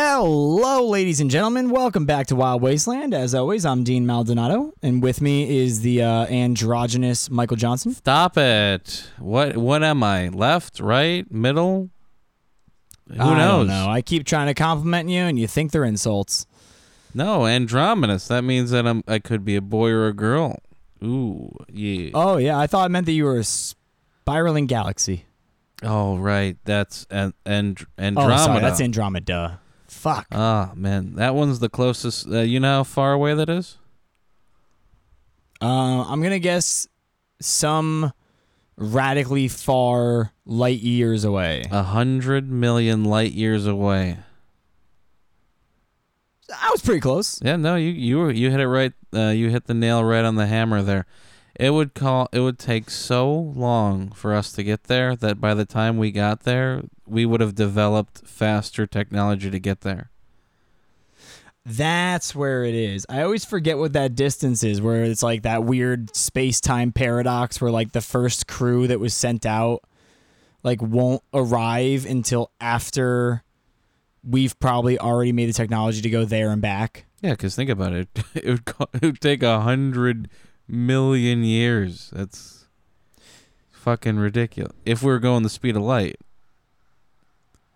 Hello, ladies and gentlemen. Welcome back to Wild Wasteland. As always, I'm Dean Maldonato, and with me is the uh, androgynous Michael Johnson. Stop it. What what am I? Left, right, middle? Who I knows? don't know. I keep trying to compliment you, and you think they're insults. No, androgynous. That means that I'm I could be a boy or a girl. Ooh, yeah. Oh yeah, I thought it meant that you were a spiraling galaxy. Oh, right. That's and and Oh, Andromeda. sorry, that's Andromeda. Fuck. Ah, man, that one's the closest. Uh, you know how far away that is? Uh, I'm gonna guess some radically far light years away. A hundred million light years away. I was pretty close. Yeah, no, you you were you hit it right. Uh, you hit the nail right on the hammer there. It would call. It would take so long for us to get there that by the time we got there, we would have developed faster technology to get there. That's where it is. I always forget what that distance is, where it's like that weird space time paradox where like the first crew that was sent out like won't arrive until after we've probably already made the technology to go there and back. Yeah, because think about it. It would co- it would take a hundred million years. That's fucking ridiculous. If we were going the speed of light.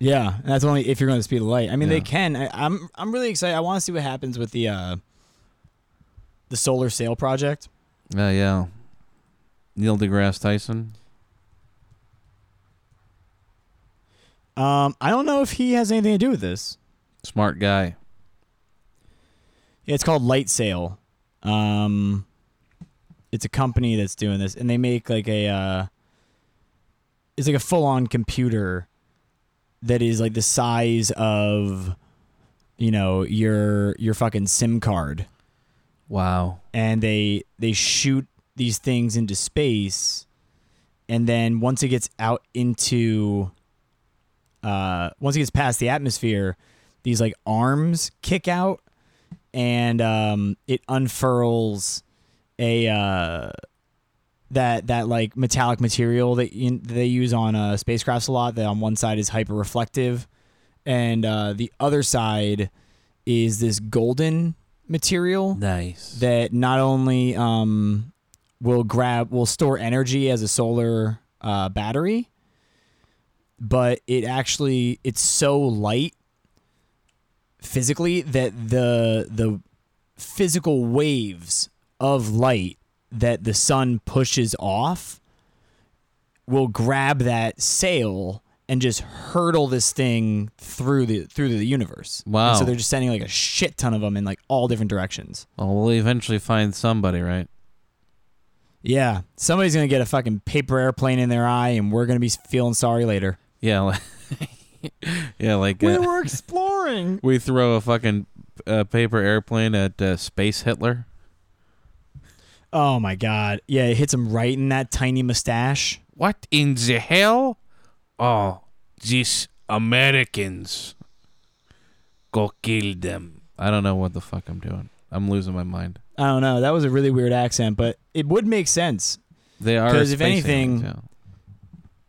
Yeah, and that's only if you're going to speed of light. I mean, they can. I, I'm I'm really excited. I want to see what happens with the uh the solar sail project. Uh, yeah. Neil deGrasse Tyson. Um, I don't know if he has anything to do with this. Smart guy. Yeah, it's called Light Sail. Um, it's a company that's doing this, and they make like a uh, it's like a full on computer that is like the size of you know your your fucking SIM card, Wow. and they they shoot these things into space, and then once it gets out into uh, once it gets past the atmosphere, these like arms kick out, and um, it unfurls a uh, that that like metallic material that you, they use on uh, spacecrafts a lot. That on one side is hyper reflective, and uh, the other side is this golden material Nice. that not only um, will grab will store energy as a solar uh, battery, but it actually it's so light physically that the the physical waves of light that the sun pushes off will grab that sail and just hurtle this thing through the through the universe. And Wow. so they're just sending like a shit ton of them in like all different directions. Well, we'll eventually find somebody, right? Yeah, somebody's gonna get a fucking paper airplane in their eye, and we're gonna be feeling sorry later. Yeah, like, yeah, like uh, were exploring. we throw a fucking uh, paper airplane at uh, Space Hitler. Oh my god! Yeah, it hits him right in that tiny mustache. What in the hell? Oh, these Americans. Go kill them. I don't know what the fuck I'm doing. I'm losing my mind. I don't know. That was a really weird accent, but it would make sense. They are because if anything- aliens, yeah.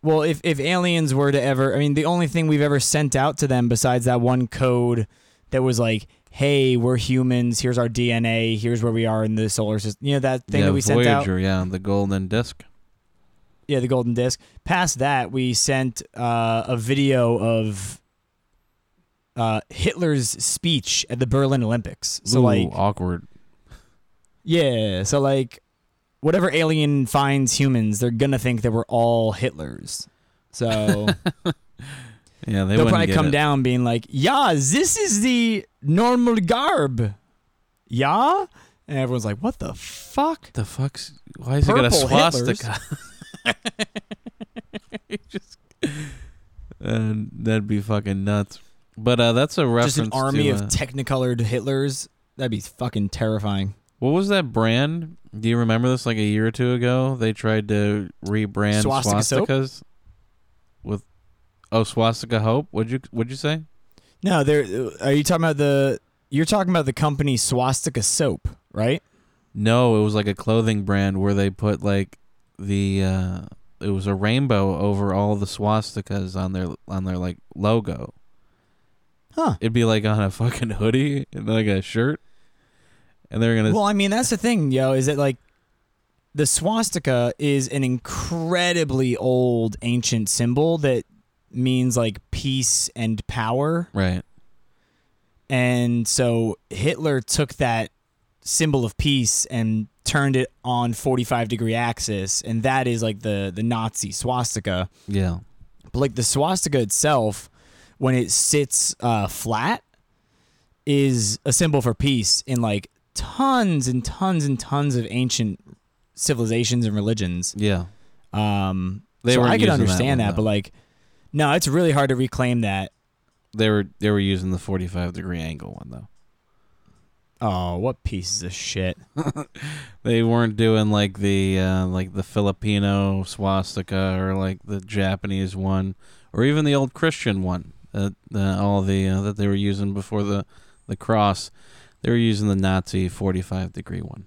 Well, if if aliens were to ever, I mean, the only thing we've ever sent out to them besides that one code that was like, "Hey, we're humans. Here's our DNA. Here's where we are in the solar system." You know that thing yeah, that we sent out. Voyager, yeah, the golden disc. Yeah, the golden disc. Past that, we sent uh, a video of uh, Hitler's speech at the Berlin Olympics. So Ooh, like, awkward. yeah, so like, whatever alien finds humans, they're gonna think that we're all Hitlers. So Yeah, they they'll probably come it. down being like, "Yeah, this is the normal garb." Yeah, and everyone's like, "What the fuck?" The fuck's? Why is it got a swastika? Just, uh, that'd be fucking nuts. But uh, that's a reference Just an army to, of uh, technicolored Hitlers. That'd be fucking terrifying. what was that brand? Do you remember this? Like a year or two ago, they tried to rebrand Swastika soap? swastikas with oh swastika hope. Would you would you say? No, there. Are you talking about the? You're talking about the company Swastika Soap, right? No, it was like a clothing brand where they put like the uh it was a rainbow over all the swastikas on their on their like logo. Huh. It'd be like on a fucking hoodie and like a shirt, and they're gonna. Well, I mean, that's the thing, yo, is that like the swastika is an incredibly old ancient symbol that means like peace and power. right. And so Hitler took that symbol of peace and turned it on 45 degree axis and that is like the the Nazi swastika. Yeah. But like the swastika itself when it sits uh flat is a symbol for peace in like tons and tons and tons of ancient civilizations and religions. Yeah. Um They so I could that understand one, that, but like no, it's really hard to reclaim that. They were they were using the forty five degree angle one though. Oh, what pieces of shit. They weren't doing like the uh, like the Filipino swastika or like the Japanese one or even the old Christian one. Uh, the, all the uh, that they were using before the the cross. They were using the Nazi forty five degree one.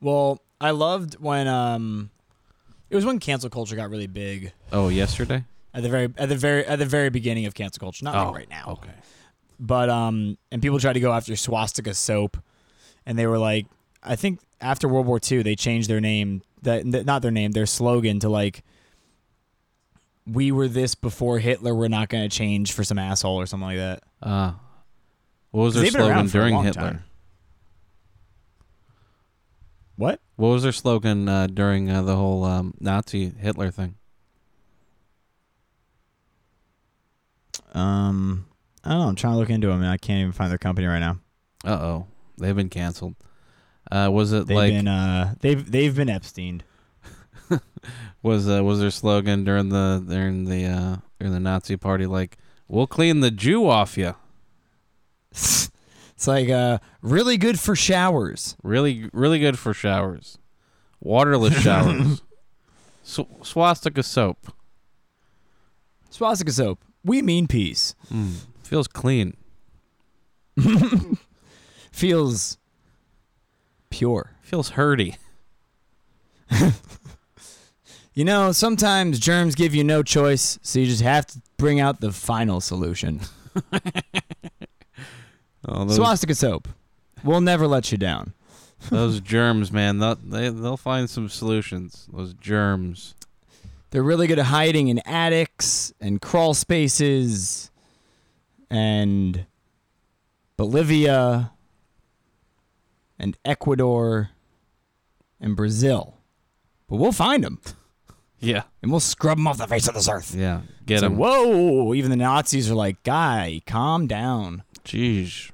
Well, I loved when um it was when cancel culture got really big Oh, yesterday. at the very at the very at the very beginning of cancel culture, not oh, like right now. Okay. But um and people tried to go after swastika soap and they were like I think after World War II they changed their name that not their name, their slogan to like we were this before Hitler, we're not going to change for some asshole or something like that. Uh, what was their They've been slogan for a during long Hitler? time. What? What was their slogan uh, during uh, the whole um, Nazi Hitler thing? Um I don't know, I'm trying to look into them and I can't even find their company right now. Uh oh, they've been canceled. Uh, was it They've like been uh they've they've been Epstein. was uh, was their slogan during the during the uh, during the Nazi party like "We'll clean the Jew off you"? It's like uh really good for showers. Really, really good for showers, waterless showers. Sw- swastika soap Swastika soap. We mean peace. mm, feels clean. Feels pure. Feels hurty. You know, sometimes germs give you no choice, so you just have to bring out the final solution. Oh, those, Swastika soap. We'll never let you down. those germs, man. They'll, they they'll find some solutions. Those germs. They're really good at hiding in attics and crawl spaces and Bolivia and Ecuador and Brazil. But we'll find them Yeah, and we'll scrub them off the face of this earth. yeah. Get them. whoa! Even the Nazis are like, guy, calm down. Jeez.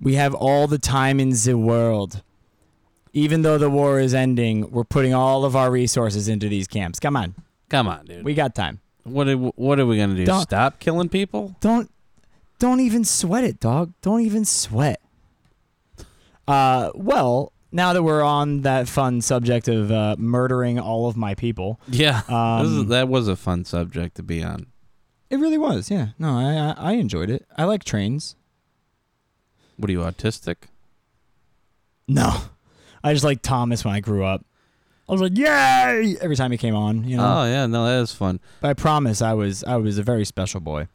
We have all the time in the world. Even though the war is ending, we're putting all of our resources into these camps. Come on, Come on, dude. we got time. what are, what are we gonna do? Don't- Stop killing people? Don't don't even sweat it, dog. Don't even sweat. Uh, well, now that we're on that fun subject of uh, murdering all of my people, Yeah. is, um, that was a fun subject to be on. it really was. Yeah, no, I, I enjoyed it. I like trains. What are you autistic? No, I just like Thomas when I grew up. I was like, yay! Every time he came on, you know. Oh yeah, no, that is fun. but I promise, I was I was a very special boy.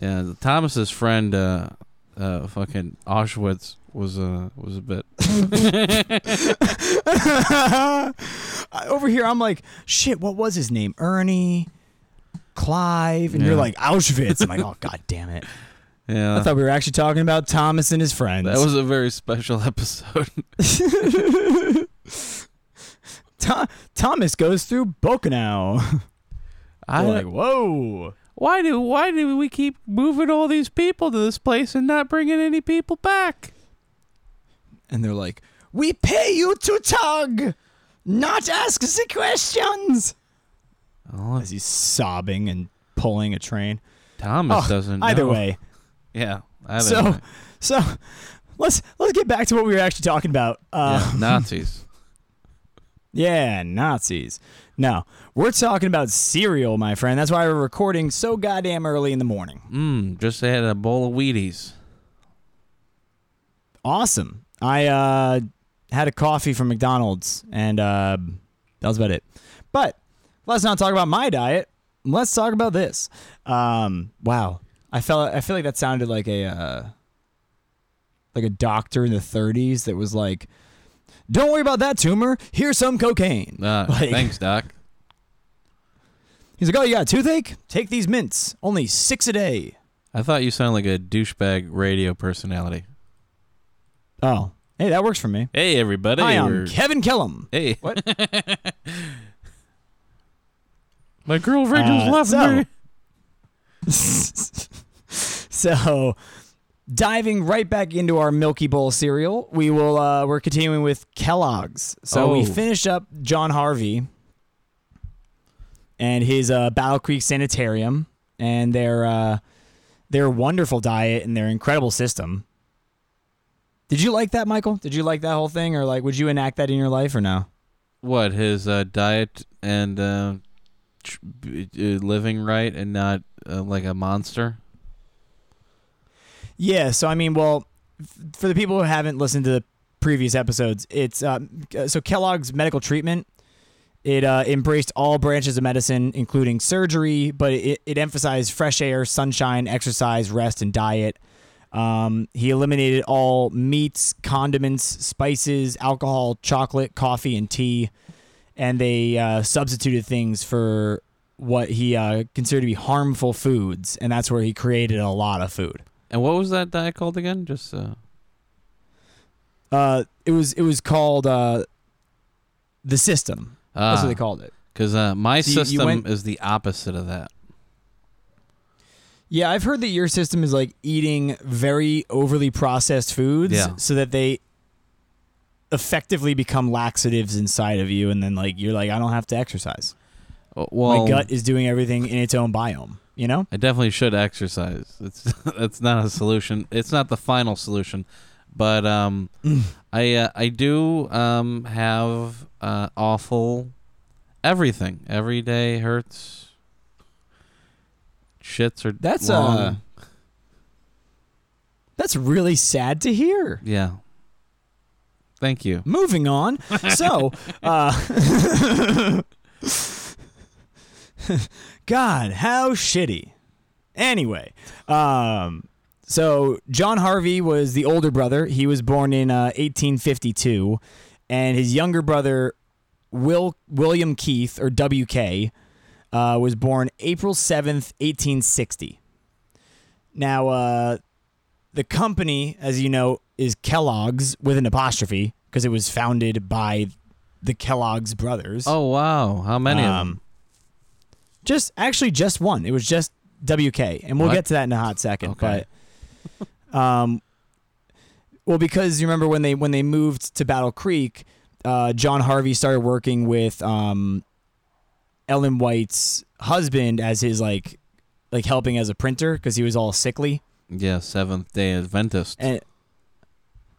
Yeah, Thomas's friend, uh, uh, fucking Auschwitz was a was a bit. Over here, I'm like, shit. What was his name? Ernie, Clive, and you're like Auschwitz. I'm like, oh god damn it. Yeah, I thought we were actually talking about Thomas and his friends. that was a very special episode. Tho- Thomas goes through Birkenau. I like, whoa. why do why do we keep moving all these people to this place and not bringing any people back? And they're like, we pay you to tug, not ask the questions. Oh, As he's sobbing and pulling a train. Thomas Oh, doesn't. Either know. way, yeah. So- so let's let's get back to what we were actually talking about. Uh, yeah, Nazis. Yeah, Nazis. No, we're talking about cereal, my friend. That's why we're recording so goddamn early in the morning. Mmm. Just had a bowl of Wheaties. Awesome. I uh, had a coffee from McDonald's, and uh, that was about it. But let's not talk about my diet. let's talk about this. Um, wow, I felt I feel like that sounded like a uh, like a doctor in the 30s that was like, "Don't worry about that tumor. Here's some cocaine." Uh, Like- thanks, Doc. He's like, "Oh, you got a toothache? Take these mints. Only six a day." I thought you sounded like a douchebag radio personality. Oh, hey, that works for me. Hey, everybody. Hi, I'm we're- Kevin Kellum. Hey. What? My girlfriend just Uh, left so- me. so diving right back into our milky bowl cereal we will uh we're continuing with kellogg's so we Oh. finished up john harvey and his uh battle creek sanitarium and their uh their wonderful diet and their incredible system did you like that michael did you like that whole thing or like would you enact that in your life or no What, his uh, diet and uh, tr- uh, living right and not uh, like a monster? Yeah, so I mean, well, for the people who haven't listened to the previous episodes, it's um, so Kellogg's medical treatment. It uh, embraced all branches of medicine, including surgery, but it, it emphasized fresh air, sunshine, exercise, rest, and diet. Um, he eliminated all meats, condiments, spices, alcohol, chocolate, coffee, and tea, and they uh, substituted things for what he uh, considered to be harmful foods, and that's where he created a lot of food. And what was that diet called again? Just uh, Uh, it was it was called uh, the system. That's ah, what they called it. Because uh, my So you- you system went- is the opposite of that. Yeah, I've heard that your system is like eating very overly processed foods, Yeah. so that they effectively become laxatives inside of you, and then like you're like, I don't have to exercise. Well, My gut is doing everything in its own biome. You know? I definitely should exercise. It's that's not a solution. It's not the final solution, but um, I uh, I do um have uh awful everything. Every day hurts. Shits are That's, long. uh, That's really sad to hear. yeah. Thank you. Moving on. So, uh, God, how shitty. Anyway, um, so John Harvey was the older brother. He was born in uh, 1852, and his younger brother, Will William Keith or WK, uh, was born April 7th, 1860. Now, uh, the company, as you know, is Kellogg's with an apostrophe because it was founded by the Kellogg's brothers. Oh wow, how many of Um, them? Just actually just one. It was just WK, and we'll What? get to that in a hot second. Okay. But um, well, because you remember when they when they moved to Battle Creek, uh, John Harvey started working with um, Ellen White's husband as his like like helping as a printer because he was all sickly. Yeah, Seventh Day Adventist. And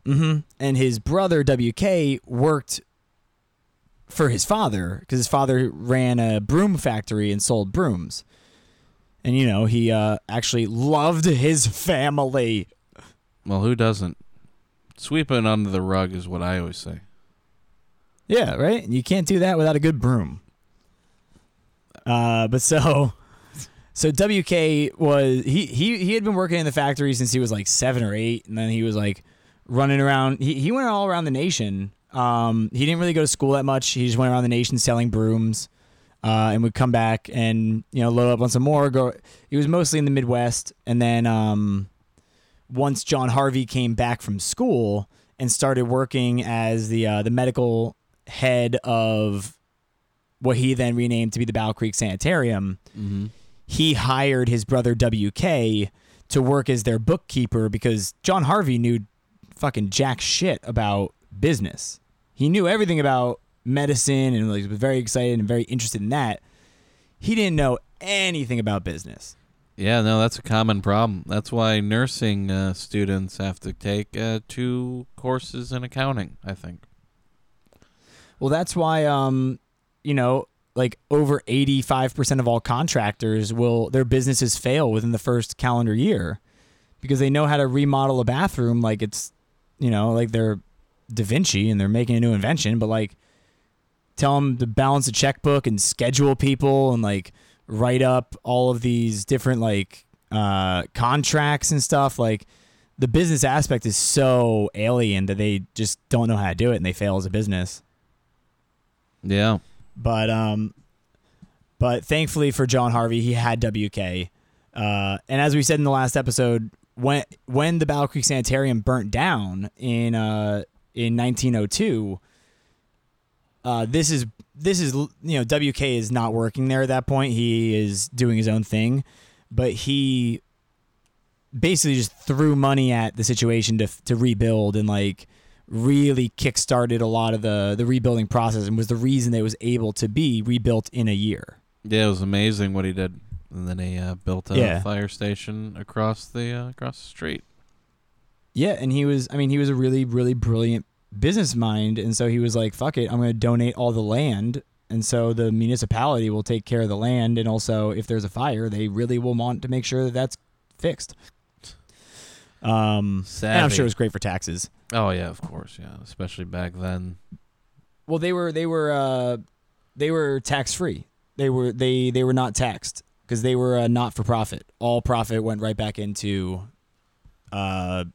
mm-hmm. and his brother WK worked for his father because his father ran a broom factory and sold brooms. And you know, he uh, actually loved his family. well, who doesn't? Sweeping under the rug is what I always say. Yeah, right? You can't do that without a good broom. Uh, but so so WK was he he he had been working in the factory since he was like 7 or 8 and then he was like running around he he went all around the nation. Um he didn't really go to school that much. He just went around the nation selling brooms. Uh, and would come back and you know load up on some more. Go. He was mostly in the Midwest, and then um, once John Harvey came back from school and started working as the uh, the medical head of what he then renamed to be the Battle Creek Sanitarium, Mm-hmm. he hired his brother WK to work as their bookkeeper because John Harvey knew fucking jack shit about business. He knew everything about medicine and like, was very excited and very interested in that. He didn't know anything about business. Yeah, no, that's a common problem. That's why nursing uh, students have to take uh, two courses in accounting. I think. Well, that's why um, you know, like over 85% of all contractors will their businesses fail within the first calendar year because they know how to remodel a bathroom like it's, you know, like they're Da Vinci and they're making a new invention, but like tell them to balance a checkbook and schedule people and like write up all of these different like uh, contracts and stuff. Like the business aspect is so alien that they just don't know how to do it and they fail as a business. Yeah. But um, but thankfully for John Harvey, he had WK. Uh, and as we said in the last episode, when when the Battle Creek Sanitarium burnt down in uh in 1902, uh, this is this is you know WK is not working there at that point. He is doing his own thing, but he basically just threw money at the situation to to rebuild and like really kickstarted a lot of the the rebuilding process and was the reason that it was able to be rebuilt in a year. Yeah, it was amazing what he did. And then he uh, built a Yeah. fire station across the uh, across the street. Yeah, and he was I mean he was a really really brilliant business mind and so he was like fuck it, I'm going to donate all the land and so the municipality will take care of the land and also if there's a fire, they really will want to make sure that that's fixed. Um and I'm sure it was great for taxes. Oh yeah, of course, yeah, especially back then. Well, they were they were uh, they were tax free. They were they they were not taxed because they were uh, not for profit. All profit went right back into uh,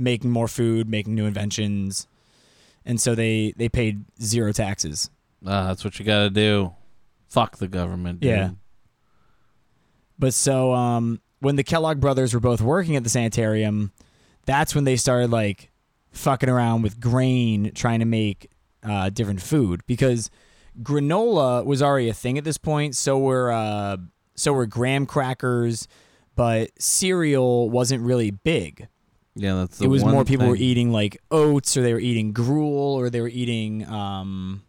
making more food, making new inventions, and so they they paid zero taxes. Ah, that's what you got to do. Fuck the government. Dude. Yeah. But so um, when the Kellogg brothers were both working at the sanitarium, that's when they started like fucking around with grain, trying to make uh, different food because granola was already a thing at this point. So were uh, so were graham crackers, but cereal wasn't really big. Yeah, that's the it was more people were eating like oats, or they were eating gruel, or they were eating um,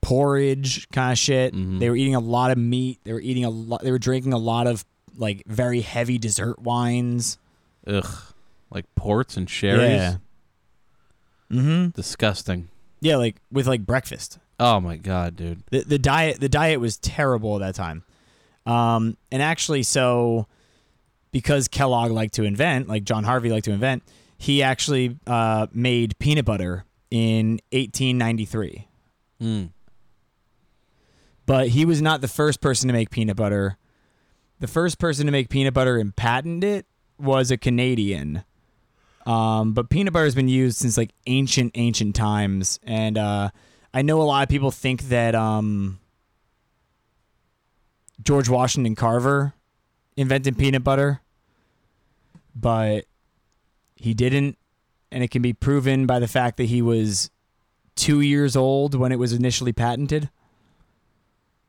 porridge kind of shit. Mhm. They were eating a lot of meat. They were eating a lot. They were drinking a lot of like very heavy dessert wines. Ugh, like ports and sherries. Yeah. Mm-hmm. Disgusting. Yeah, like with like breakfast. Oh my god, dude. The the diet the diet was terrible at that time. Um, and actually, so because Kellogg liked to invent, like John Harvey liked to invent, he actually uh, made peanut butter in 1893. Mm. But he was not the first person to make peanut butter. The first person to make peanut butter and patent it was a Canadian. Um, but peanut butter has been used since like ancient, ancient times. And uh, I know a lot of people think that um, George Washington Carver invented peanut butter, but he didn't. And it can be proven by the fact that he was two years old when it was initially patented.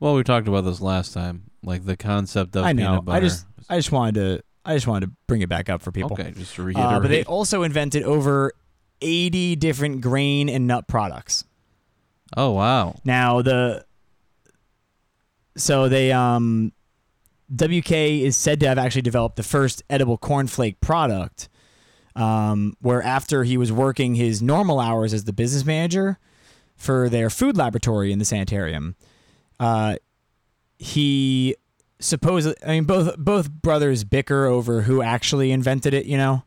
Well, we talked about this last time, like the concept of I know. peanut butter. I just I just wanted to I just wanted to bring it back up for people. okay, just to reiterate. Uh, but they also invented over 80 different grain and nut products. oh wow, Now the so they um WK is said to have actually developed the first edible cornflake product. Um, where after he was working his normal hours as the business manager for their food laboratory in the sanitarium, uh, he supposedly I mean both both brothers bicker over who actually invented it, you know.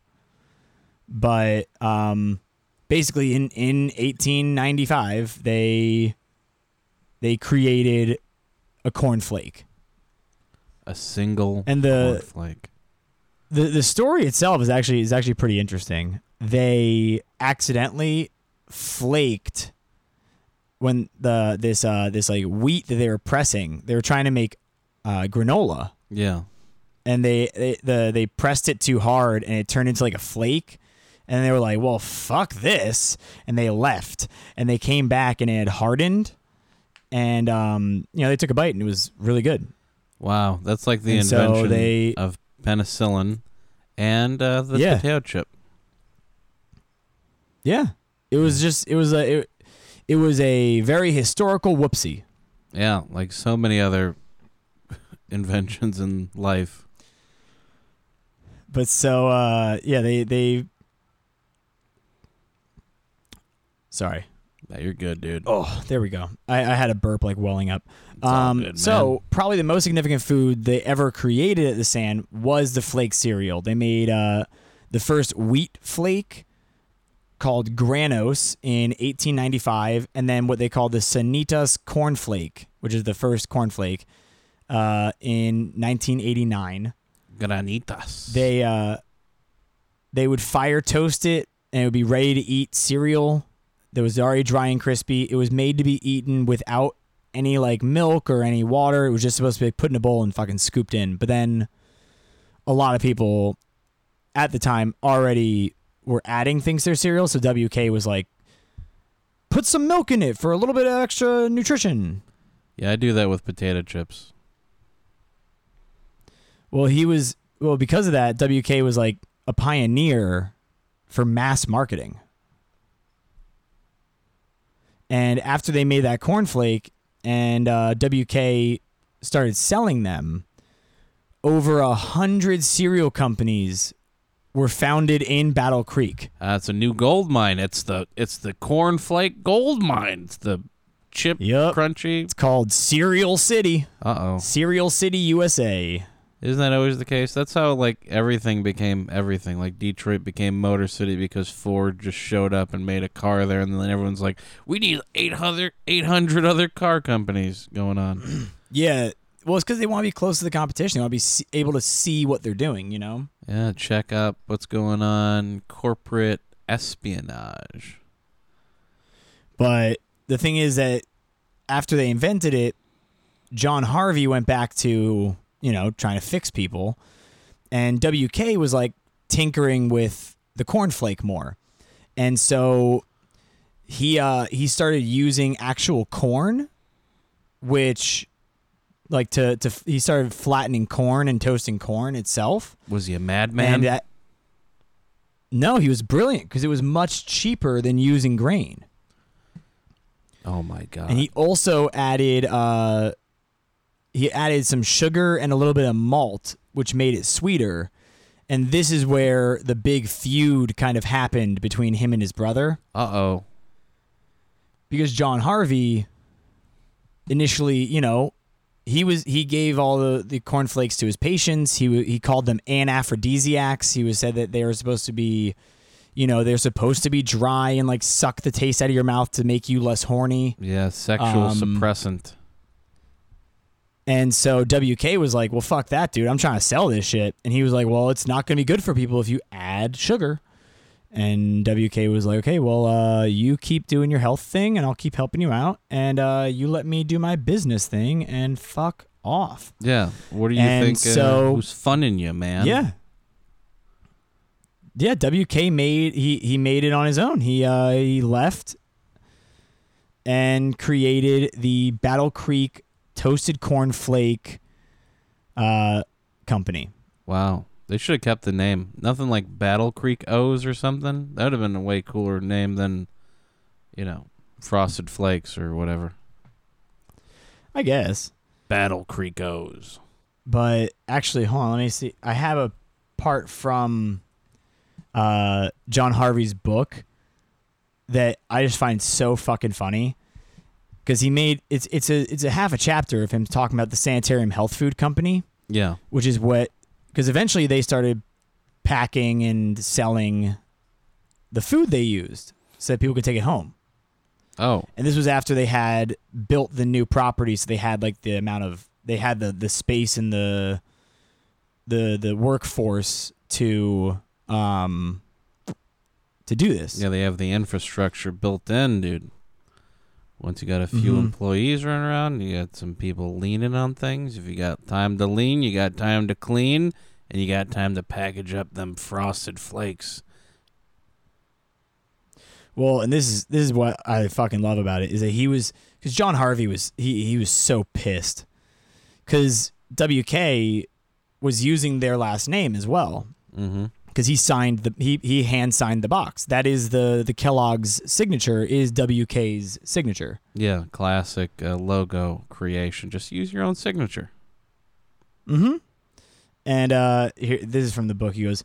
But um, basically in in 1895 they they created a cornflake. A single And the- cornflake. the the story itself is actually is actually pretty interesting. They accidentally flaked when the this uh this like wheat that they were pressing. They were trying to make uh, granola, Yeah, and they, they the they pressed it too hard, and it turned into like a flake. And they were like, "Well, fuck this," and they left. And they came back, and it had hardened. And um, you know, they took a bite, and it was really good. Wow, that's like the And so invention they- of penicillin and uh, the Yeah. potato chip. Yeah, it was just it was a it, it was a very historical whoopsie. Yeah, like so many other inventions in life. But so uh, yeah, they they. Sorry. Yeah, you're good, dude. Oh, there we go. I, I had a burp like welling up. Um, good, so probably the most significant food they ever created at the San was the flake cereal. They made uh, the first wheat flake called Granose in 1895, and then what they called the Sanitas cornflake, which is the first cornflake, uh, in 1989. Granitas. They uh, they would fire toast it, and it would be ready to eat cereal that was already dry and crispy. It was made to be eaten without any like milk or any water. It was just supposed to be put in a bowl and fucking scooped in. But then a lot of people at the time already were adding things to their cereal, so WK was like, put some milk in it for a little bit of extra nutrition. yeah, I do that with potato chips. Well, he was well because of that. WK was like a pioneer for mass marketing. And after they made that cornflake and uh, WK started selling them, over a hundred cereal companies were founded in Battle Creek. Uh, it's a new gold mine. It's the it's the cornflake gold mine. It's the chip Yup. crunchy. It's called Cereal City, Uh oh. Cereal City, USA. Isn't that always the case? That's how like everything became everything. Like Detroit became Motor City because Ford just showed up and made a car there, and then everyone's like, "We need 800, 800 other car companies going on." Yeah. Well, it's because they want to be close to the competition. They want to be see- able to see what they're doing, you know? yeah, check up what's going on. Corporate espionage. But the thing is that after they invented it, John Harvey went back to, you know, trying to fix people. And WK was like tinkering with the cornflake more. And so he uh he started using actual corn which like to to he started flattening corn and toasting corn itself. Was he a madman? And that No, he was brilliant because it was much cheaper than using grain. oh my god! And he also added uh he added some sugar and a little bit of malt, which made it sweeter. And this is where the big feud kind of happened between him and his brother. uh oh. Because John Harvey initially, you know, he was he gave all the, the cornflakes to his patients. He he called them anaphrodisiacs. He was said that they were supposed to be, you know, they're supposed to be dry and like suck the taste out of your mouth to make you less horny. Yeah, sexual Um, suppressant. And so WK was like, "Well, fuck that, dude. I'm trying to sell this shit." And he was like, "Well, it's not going to be good for people if you add sugar." And WK was like, "Okay, well, uh, you keep doing your health thing, and I'll keep helping you out, and uh, you let me do my business thing, and fuck off." Yeah. What do you and think? so- uh, who's funning you, man? Yeah. Yeah, WK made he he made it on his own. He uh he left and created the Battle Creek Toasted Corn Flake uh company. Wow. They should have kept the name. Nothing like Battle Creek O's or something. That would have been a way cooler name than, you know, Frosted Flakes or whatever. I guess. Battle Creek O's. But actually, hold on, let me see. I have a part from uh John Harvey's book that I just find so fucking funny. Cause he made it's it's a it's a half a chapter of him talking about the Sanitarium Health Food Company. Yeah. which is what because eventually they started packing and selling the food they used so that people could take it home. Oh. And this was after they had built the new property, so they had like the amount of they had the the space and the the the workforce to um to do this. Yeah, they have the infrastructure built in, dude. Once you got a few Mhm. employees running around, you got some people leaning on things. If you got time to lean, you got time to clean, and you got time to package up them frosted flakes. Well, and this is this is what I fucking love about it is that he was because John Harvey was he he was so pissed because WK was using their last name as well Mm-hmm. Because he signed the he he hand signed the box. That is the the Kellogg's signature is WK's signature. Yeah, classic uh, logo creation. Just use your own signature. Mm-hmm. And uh, here, this is from the book. He goes,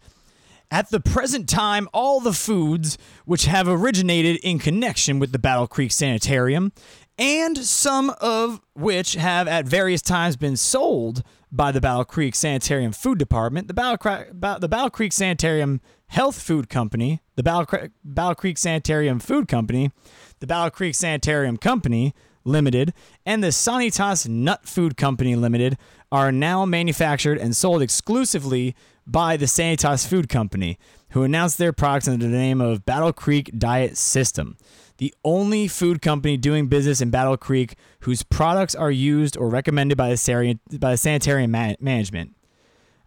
At the present time, all the foods which have originated in connection with the Battle Creek Sanitarium, and some of which have at various times been sold by the Battle Creek Sanitarium Food Department, the Battle, the Battle Creek Sanitarium Health Food Company, the Battle, Cre- Battle Creek Sanitarium Food Company, the Battle Creek Sanitarium Company, Limited and the Sanitas Nut Food Company Limited are now manufactured and sold exclusively by the Sanitas Food Company, who announced their products under the name of Battle Creek Diet System. The only food company doing business in Battle Creek whose products are used or recommended by the, sari- by the sanitarium ma- management.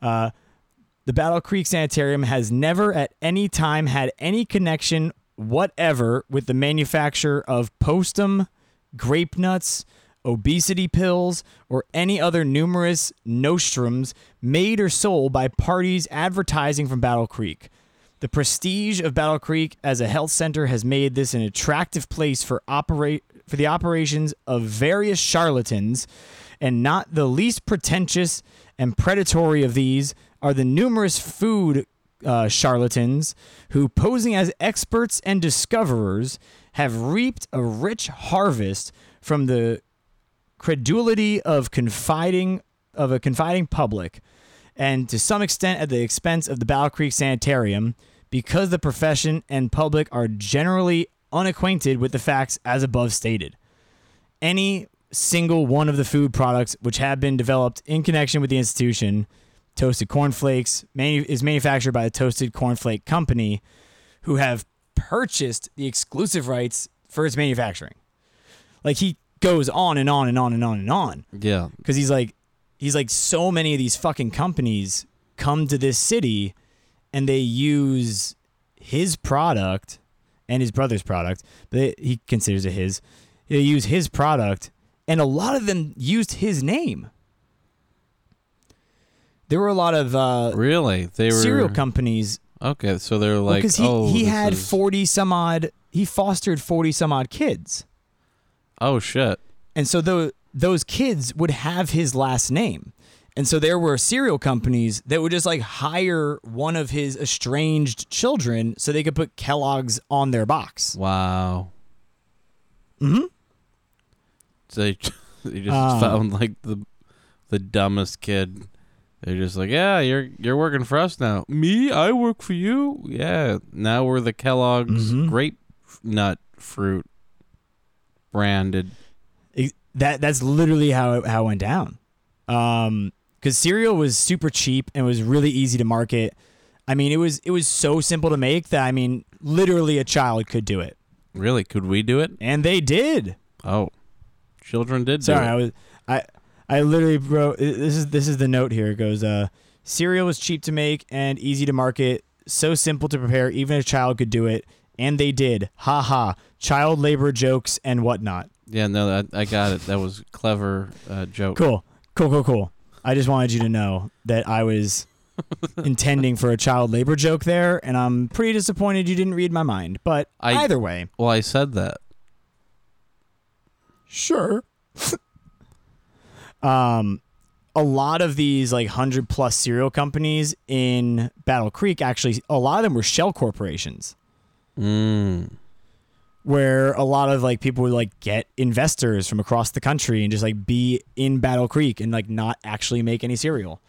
Uh, the Battle Creek Sanitarium has never at any time had any connection whatever with the manufacture of postum, grape nuts, obesity pills, or any other numerous nostrums made or sold by parties advertising from Battle Creek. The prestige of Battle Creek as a health center has made this an attractive place for operate for the operations of various charlatans, and not the least pretentious and predatory of these are the numerous food uh, charlatans who, posing as experts and discoverers, have reaped a rich harvest from the credulity of confiding of a confiding public, and to some extent at the expense of the Battle Creek Sanitarium, because the profession and public are generally unacquainted with the facts as above stated. Any single one of the food products which have been developed in connection with the institution, Toasted Cornflakes, manu- is manufactured by the Toasted Cornflake Company, who have purchased the exclusive rights for its manufacturing. Like he goes on and on and on and on and on Yeah. because he's like he's like so many of these fucking companies come to this city and they use his product and his brother's product but he considers it his they use his product and a lot of them used his name there were a lot of uh, Really? They were cereal companies Okay, so they're like because he, oh he had is- 40 some odd he fostered 40 some odd kids Oh shit. And so tho- those kids would have his last name. And so there were cereal companies that would just like hire one of his estranged children so they could put Kellogg's on their box. Wow. Mm-hmm. So they, they just Um, found like the the dumbest kid. They're just like, yeah, you're you're working for us now. Me, I work for you. Yeah, now we're the Kellogg's Mhm. grape nut fruit branded. That that's literally how it, how it went down. Um, because cereal was super cheap and was really easy to market. I mean, it was it was so simple to make that I mean, literally a child could do it, Really? Could we do it? and they did. Oh, children did. Sorry, do I was I I literally wrote this is this is the note here. It goes uh cereal was cheap to make and easy to market, so simple to prepare even a child could do it, and they did. Ha ha. Child labor jokes and whatnot. Yeah, no, I, I got it. That was a clever uh, joke. Cool. Cool, cool, cool. I just wanted you to know that I was intending for a child labor joke there, and I'm pretty disappointed you didn't read my mind. But I- either way, Well, I said that. Sure. um, a lot of these like hundred plus cereal companies in Battle Creek actually, a lot of them were shell corporations Mm. Where a lot of like people would like get investors from across the country and just like be in Battle Creek and like not actually make any cereal.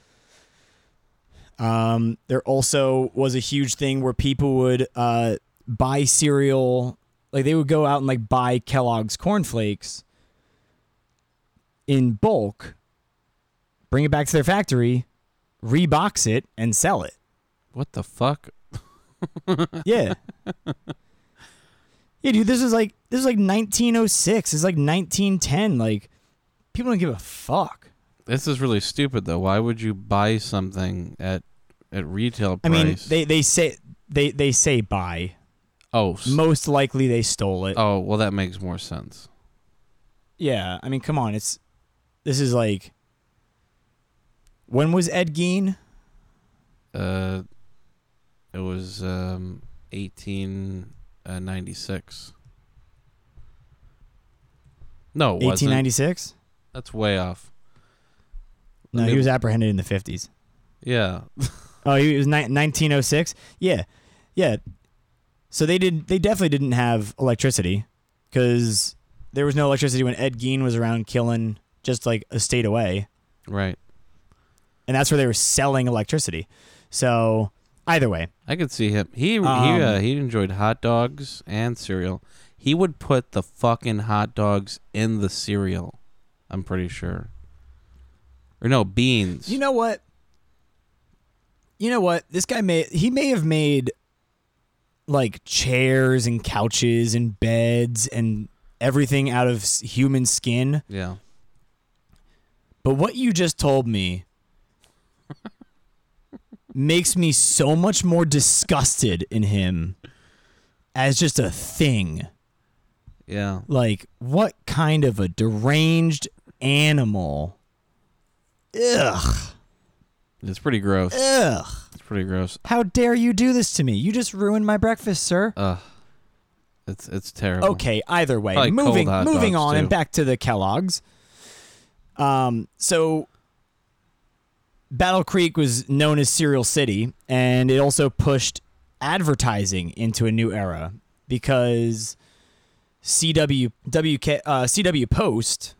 Um, there also was a huge thing where people would uh, buy cereal, like they would go out and like buy Kellogg's cornflakes in bulk, bring it back to their factory, rebox it, and sell it. What the fuck? Yeah. Yeah, dude, this is like this is like 1906. It's like 1910. Like people don't give a fuck. This is really stupid though. Why would you buy something at at retail price? I mean, they they say they they say buy. Oh, most likely they stole it. Oh, well that makes more sense. Yeah, I mean, come on, it's this is like when was Ed Gein? Uh it was um 18 uh, 96. No, 1896? That's way off. No, he was apprehended in the 50s. Yeah. oh, he was ni- 1906? Yeah. Yeah. So they did they definitely didn't have electricity cuz there was no electricity when Ed Gein was around killing just like a state away. Right. And that's where they were selling electricity. So either way, I could see him. He he Um, uh, he enjoyed hot dogs and cereal. He would put the fucking hot dogs in the cereal. I'm pretty sure. Or no, beans. You know what? You know what? This guy may he may have made like chairs and couches and beds and everything out of human skin. yeah. But what you just told me makes me so much more disgusted in him as just a thing. Yeah. Like, what kind of a deranged animal? Ugh. It's pretty gross. Ugh. It's pretty gross. How dare you do this to me? You just ruined my breakfast, sir. Ugh. It's it's terrible. Okay, either way. Probably moving moving on too. and back to the Kellogg's. Um so Battle Creek was known as Cereal City and it also pushed advertising into a new era because CW WK, uh, CW Post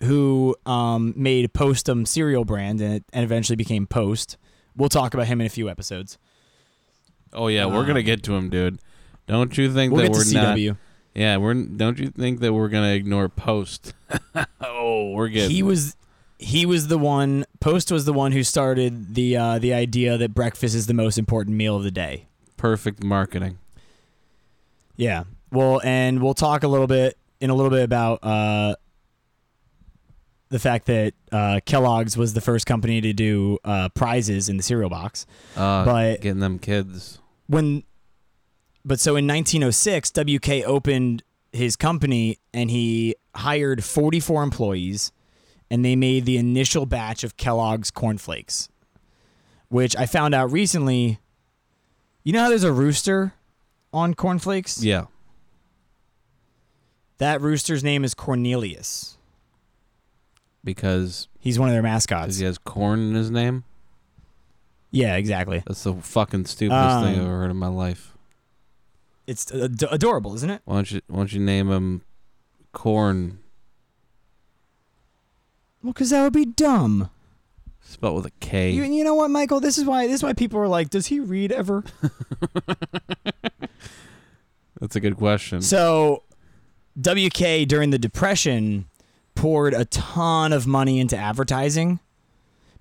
who um, made Postum cereal brand and, it, and eventually became Post. We'll talk about him in a few episodes. Oh yeah, we're gonna Um, get to him, dude. Don't you think We'll that get we're to not? Yeah, we're. Don't you think that we're gonna ignore Post? oh, we're getting. He was he was the one Post was the one who started the uh, the idea that breakfast is the most important meal of the day. perfect marketing. Yeah. Well, and we'll talk a little bit in a little bit about uh, the fact that uh, Kellogg's was the first company to do uh, prizes in the cereal box. Uh, But- getting them kids. When, but so in 1906, WK opened his company and he hired 44 employees, and they made the initial batch of Kellogg's cornflakes, which I found out recently. You know how there's a rooster on cornflakes? Yeah. That rooster's name is Cornelius. Because He's one of their mascots. he has corn in his name. Yeah, exactly. That's the fucking stupidest thing I've Um, ever heard in my life. It's ad- adorable, isn't it? Why don't you Why don't you name him Corn? Well, because that would be dumb. Spelled with a K. You, you know what, Michael? This is why this is why people are like, does he read ever? That's a good question. So, WK during the Depression poured a ton of money into advertising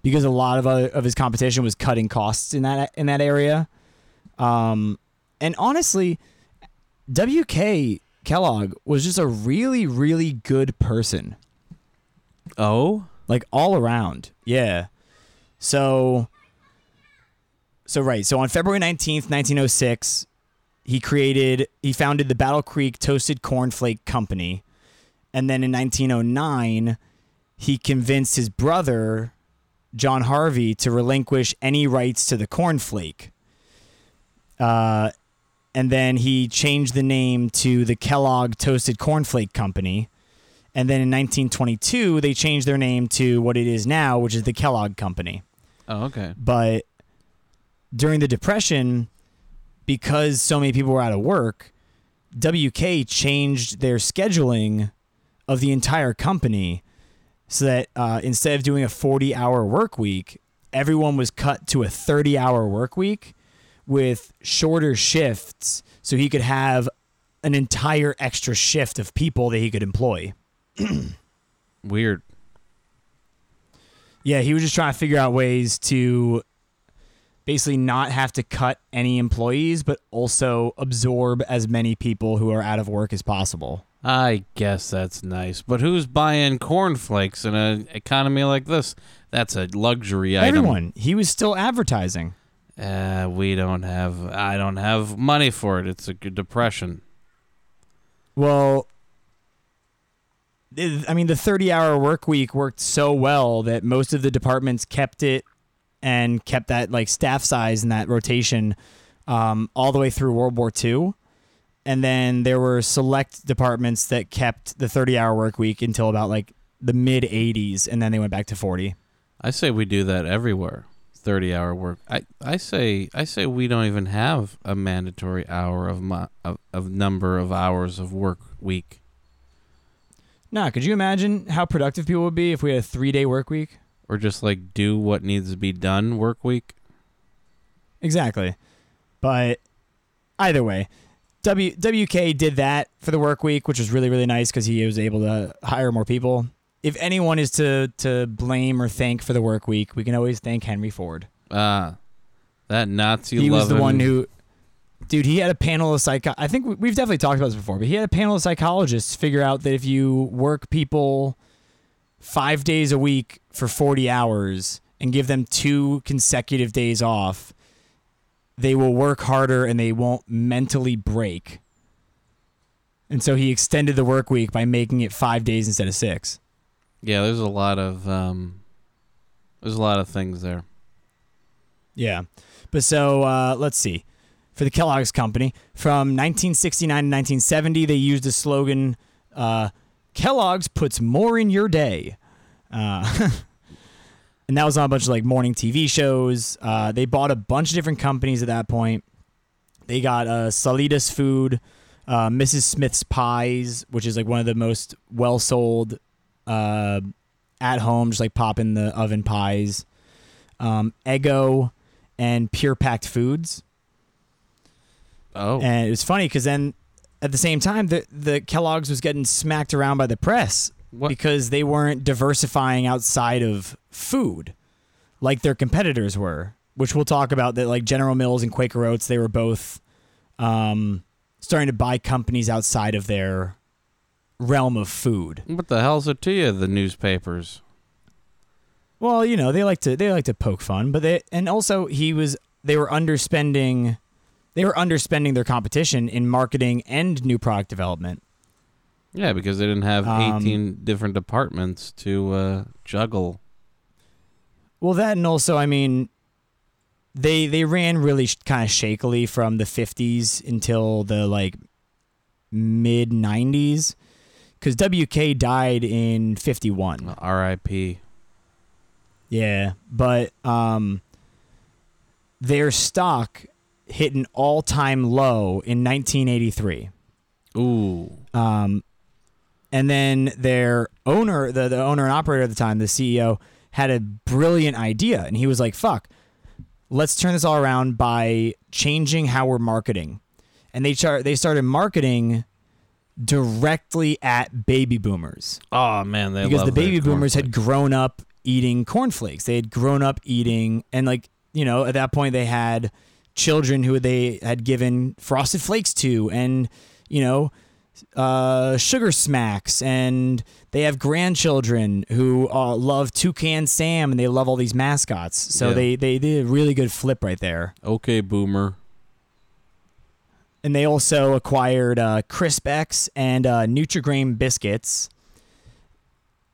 because a lot of other, of his competition was cutting costs in that in that area. Um, and honestly, WK Kellogg was just a really really good person, oh, like all around. Yeah. So. So right. So on February nineteenth, nineteen oh six, he created he founded the Battle Creek Toasted Cornflake Company. And then in 1909, he convinced his brother John Harvey to relinquish any rights to the cornflake. Uh, and then he changed the name to the Kellogg Toasted Cornflake Company. And then in 1922, they changed their name to what it is now, which is the Kellogg Company oh, okay. but during the depression because so many people were out of work wk changed their scheduling of the entire company so that uh, instead of doing a 40 hour work week everyone was cut to a 30 hour work week with shorter shifts so he could have an entire extra shift of people that he could employ Weird. Yeah, he was just trying to figure out ways to basically not have to cut any employees, but also absorb as many people who are out of work as possible. I guess that's nice, but who's buying cornflakes in an economy like this? That's a luxury item. Everyone. He was still advertising. Uh, we don't have. I don't have money for it. It's a depression. Well, I mean, the 30 hour work week worked so well that most of the departments kept it and kept that like staff size and that rotation um, all the way through World War II. And then there were select departments that kept the 30 hour work week until about like the mid 80s, and then they went back to 40. I say we do that everywhere. Thirty hour work. I, I say I say we don't even have a mandatory hour of, mo- of of number of hours of work week. Nah, could you imagine how productive people would be if we had a three day work week? Or just like do what needs to be done work week. Exactly. But either way, W WK did that for the work week, which was really really nice because he was able to hire more people. If anyone is to to blame or thank for the work week, we can always thank Henry Ford. Ah, that Nazi. he was the one who, dude, he had a panel of psych. I think we- we've definitely talked about this before, but he had a panel of psychologists figure out that if you work people five days a week for forty hours and give them two consecutive days off, they will work harder and they won't mentally break. And so he extended the work week by making it five days instead of six. Yeah, there's a lot of um, there's a lot of things there. Yeah. But so uh, let's see. For the Kellogg's Company, from 1969 to 1970, they used the slogan uh, Kellogg's puts more in your day. Uh, and that was on a bunch of like morning TV shows. Uh, they bought a bunch of different companies at that point. They got uh, Salidas Food, uh, Mrs. Smith's Pies, which is like one of the most well sold uh, at home, just like pop in the oven pies. Um, and Pure Packed Foods. Oh, And it was funny because then at the same time, the, the Kellogg's was getting smacked around by the press what? because they weren't diversifying outside of food like their competitors were, which we'll talk about that like General Mills and Quaker Oats, they were both um, starting to buy companies outside of their realm of food. What the hell's it to you? The newspapers. Well, you know, they like to they like to poke fun, but they and also he was they were underspending they were underspending their competition in marketing and new product development. Yeah, because they didn't have Um, 18 different departments to uh, juggle. Well, that and also, I mean, they they ran really sh- kind of shakily from the 50s until the like mid 90s cuz WK died in 51. R.I.P. Yeah, but um their stock hit an all-time low in 1983. Ooh. Um, and then their owner, the, the owner and operator at the time, the CEO, had a brilliant idea. And he was like, fuck, let's turn this all around by changing how we're marketing. And they, char- they started marketing directly at baby boomers Oh man, they because the baby boomers had grown up eating cornflakes. They had grown up eating, and like you know, at that point they had children who they had given frosted flakes to, and you know, uh, sugar smacks, and they have grandchildren who uh, love Toucan Sam, and they love all these mascots. So Yeah. they they did a really good flip right there. Okay, boomer. And they also acquired uh, Crispix and uh, Nutrigrain biscuits.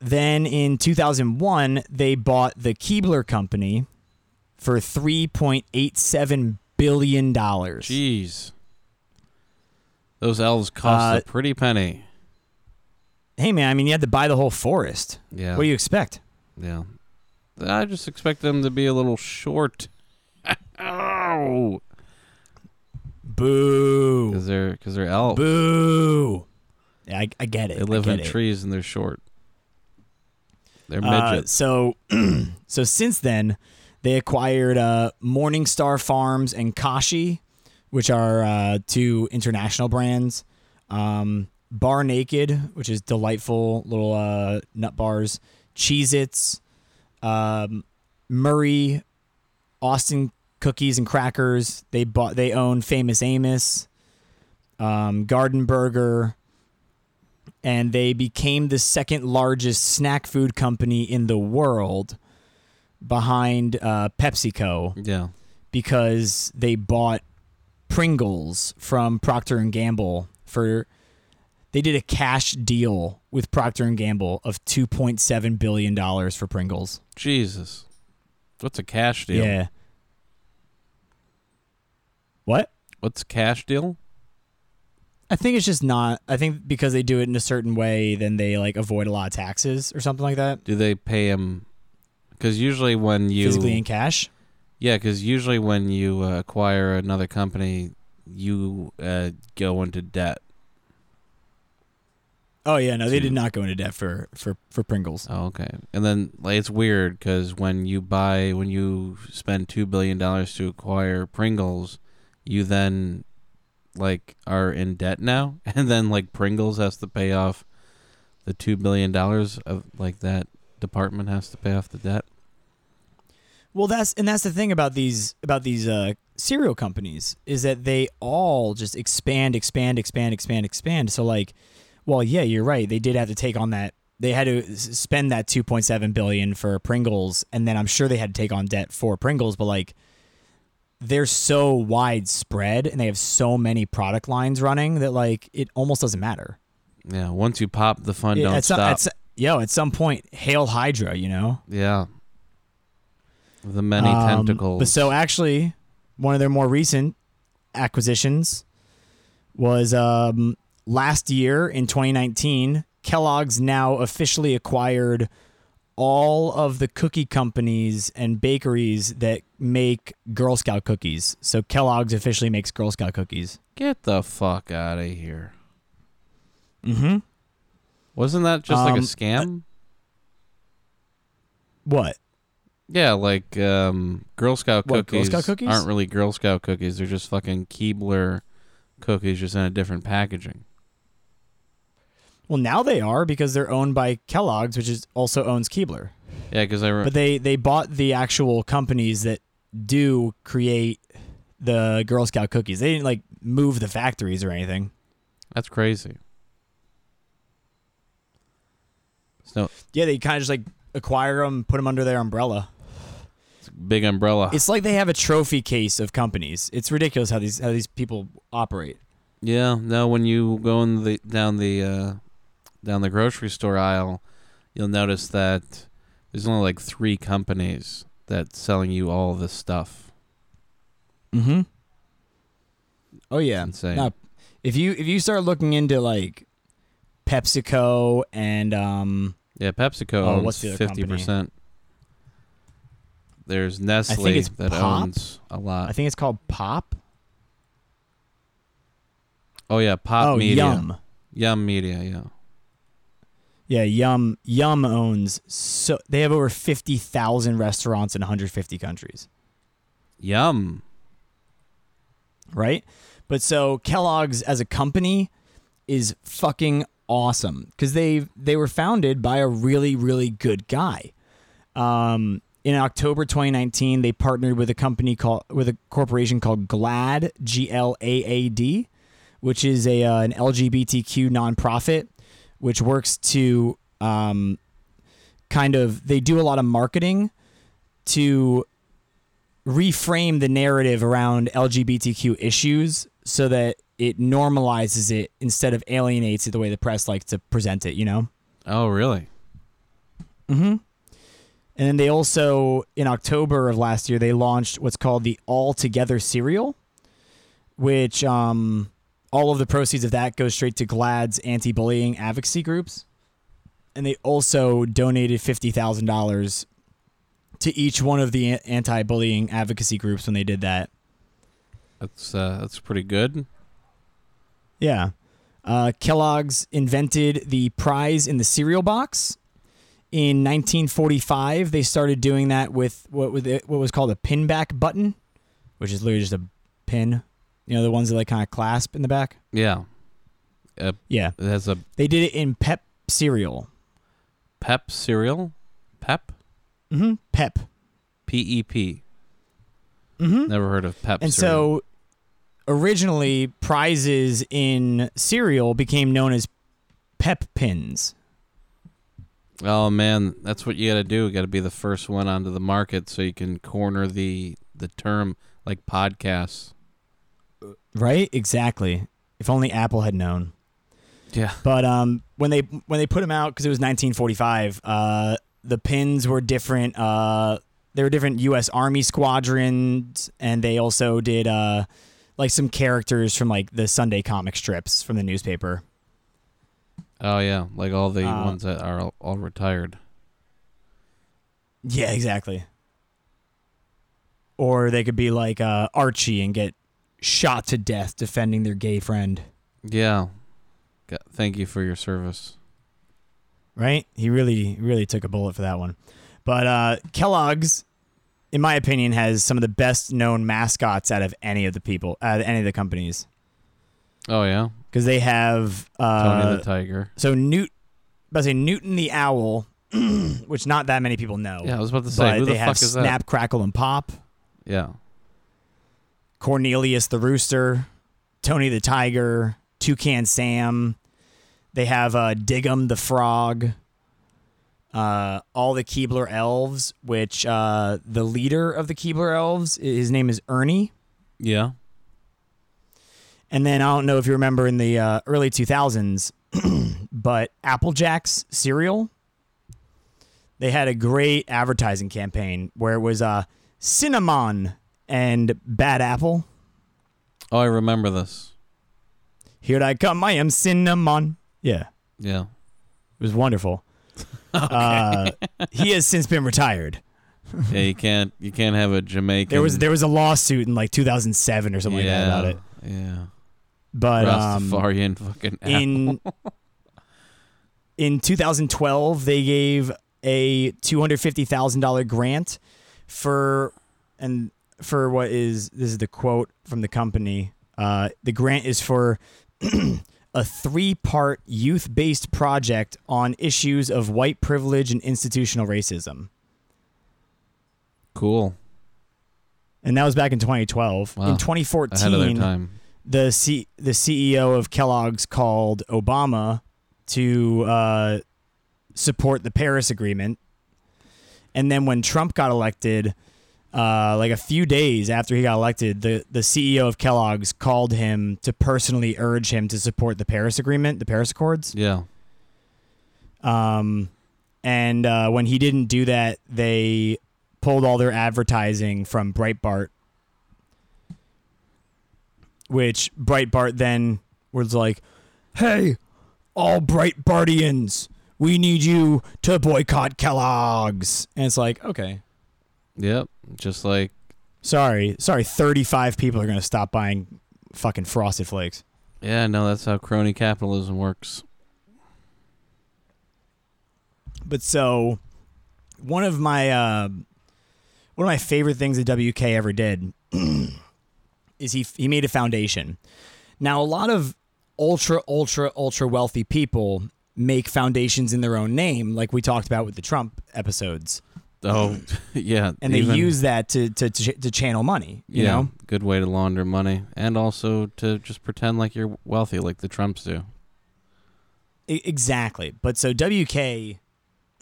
Then in 2001, they bought the Keebler Company for 3.87 billion dollars. Jeez. Those elves cost Uh, a pretty penny. Hey man, I mean you had to buy the whole forest. Yeah. What do you expect? Yeah. I just expect them to be a little short. oh. Boo. Because they're, cause they're elves. Boo. Yeah, I, I get it. They live in it. trees and they're short. They're Uh, midgets. so, so since then, they acquired uh, Morningstar Farms and Kashi, which are uh, two international brands. Um, Bear Naked, which is delightful little uh, nut bars. Cheez Its, um, Murray, Austin Cookies and Crackers. They bought. They own Famous Amos, um, Garden Burger, and they became the second largest snack food company in the world behind uh, PepsiCo yeah. because they bought Pringles from Procter and Gamble for they did a cash deal with Procter and Gamble of 2.7 billion dollars for Pringles. Jesus. What's a cash deal? Yeah. What? What's a cash deal? I think it's just not I think because they do it in a certain way then they like avoid a lot of taxes or something like that. Do they pay him? Because usually when you physically in cash. yeah, because usually when you uh, acquire another company, you uh, go into debt. Oh yeah, no, they did not go into debt for for for Pringles. Oh, okay. And then like it's weird because when you buy, when you spend two billion dollars to acquire Pringles, you then like are in debt now, and then like Pringles has to pay off the two billion dollars of like that department has to pay off the debt. Well, that's and that's the thing about these about these uh, cereal companies is that they all just expand, expand, expand, expand, expand. So like, well, yeah, you're right. They did have to take on that. They had to spend that 2.7 billion for Pringles, and then I'm sure they had to take on debt for Pringles. But like, they're so widespread and they have so many product lines running that like it almost doesn't matter. Yeah, once you pop, the fun Yeah, don't at some, stop. at, yo, at some point, hail Hydra, you know. yeah, the many Um, tentacles. But so actually, one of their more recent acquisitions was um, last year in 2019. Kellogg's now officially acquired all of the cookie companies and bakeries that make Girl Scout cookies. So Kellogg's officially makes Girl Scout cookies. Get the fuck out of here! Mm-hmm. Wasn't that just like a Um, scam? What? Yeah, like um, Girl Scout What, Girl cookies, Scout cookies? aren't really Girl Scout cookies. They're just fucking Keebler cookies, just in a different packaging. Well, now they are because they're owned by Kellogg's, which is also owns Keebler. Yeah, because I re- But they they bought the actual companies that do create the Girl Scout cookies. They didn't like move the factories or anything. that's crazy. So Yeah, they kind of just like acquire them, put them under their umbrella. Big umbrella. It's like they have a trophy case of companies. It's ridiculous how these how these people operate. yeah, no. When you go in the down the uh, down the grocery store aisle, you'll notice that there's only like three companies that's selling you all this stuff. Mm-hmm. Oh yeah. Insane. Now, if you if you start looking into like PepsiCo and um Yeah, PepsiCo Oh, owns what's the other fifty percent. There's Nestle that Pop. owns a lot. I think it's called Pop. oh yeah, Pop oh, Media, Yum. Yum Media, yeah. Yeah, Yum Yum owns so they have over 50,000 restaurants in 150 countries, Yum. right? But so Kellogg's as a company is fucking awesome cuz they they were founded by a really really good guy. Um in October 2019, they partnered with a company called with a corporation called GLAAD, G L A A D, which is a uh, an LGBTQ nonprofit, which works to um, kind of they do a lot of marketing to reframe the narrative around LGBTQ issues so that it normalizes it instead of alienates it the way the press likes to present it. You know. Oh really? Mm-hmm. And then they also, in October of last year, they launched what's called the All Together cereal, which um, all of the proceeds of that goes straight to GLAAD's anti-bullying advocacy groups. And they also donated fifty thousand dollars to each one of the anti-bullying advocacy groups when they did that. That's uh, that's pretty good. Yeah. Uh, Kellogg's invented the prize in the cereal box. In 1945, they started doing that with what was it, what was called a pinback button, which is literally just a pin. You know, the ones that like kind of clasp in the back. Yeah. Yeah, It has a they did it in Pep cereal. Pep cereal. Pep. Mm-hmm. Pep. P E P. Mm-hmm. Never heard of Pep And cereal. so, originally, prizes in cereal became known as Pep pins. Oh man, that's what you got to do. You got to be the first one onto the market so you can corner the the term like podcasts. Right? Exactly. If only Apple had known. Yeah. But um, when they when they put them out because it was 1945, uh, the pins were different. Uh, they were different U.S. Army squadrons, and they also did uh, like some characters from like the Sunday comic strips from the newspaper. Oh yeah, like all the Uh, ones that are all, all retired. Yeah, exactly. Or they could be like uh, Archie and get shot to death defending their gay friend. Yeah. Ga- Thank you for your service. right? He really, really took a bullet for that one. But uh, Kellogg's, in my opinion, has some of the best known mascots out of any of the people, uh, any of the companies. Oh yeah, because they have uh, Tony the Tiger. so Newt. About to say Newton the owl, which not that many people know. Yeah, I was about to say, who they the have fuck is Snap, Crackle, and Pop. Yeah. Cornelius the rooster, Tony the tiger, Toucan Sam. They have uh, Dig'em the frog. Uh, all the Keebler elves, which uh, the leader of the Keebler elves, his name is Ernie. Yeah. And then I don't know if you remember in the uh, early 2000s, but Apple Jacks cereal, they had a great advertising campaign where it was uh, cinnamon and bad apple. Oh, I remember this. Here I come, I am cinnamon. Yeah, Yeah. it was wonderful. uh, he has since been retired. Yeah, you can't you can't have a Jamaican. There was there was a lawsuit in like 2007 or something yeah, like that about it. Yeah. But um, Rastafarian fucking in in 2012 they gave a $250,000 grant for and for what is this is the quote from the company uh, the grant is for a three-part youth-based project on issues of white privilege and institutional racism cool. and that was back in 2012 Wow. in Ahead of their 2014 time. The C- the CEO of Kellogg's called Obama to uh, support the Paris Agreement, and then when Trump got elected, uh, like a few days after he got elected, the the CEO of Kellogg's called him to personally urge him to support the Paris Agreement, the Paris Accords. Yeah. Um, and uh, when he didn't do that, they pulled all their advertising from Breitbart, which Breitbart then was like, "Hey, all Breitbartians, we need you to boycott Kellogg's." And it's like, okay, Yep. Just like sorry, sorry, thirty-five people are gonna stop buying fucking Frosted Flakes. yeah, no, that's how crony capitalism works. But so, one of my uh, one of my favorite things that WK ever did is he he made a foundation. Now, a lot of ultra ultra ultra wealthy people make foundations in their own name, like we talked about with the Trump episodes, Oh, yeah. and they even- use that to to to, to channel money. You yeah, know, good way to launder money, and also to just pretend like you're wealthy, like the Trumps do. E- exactly. But so WK,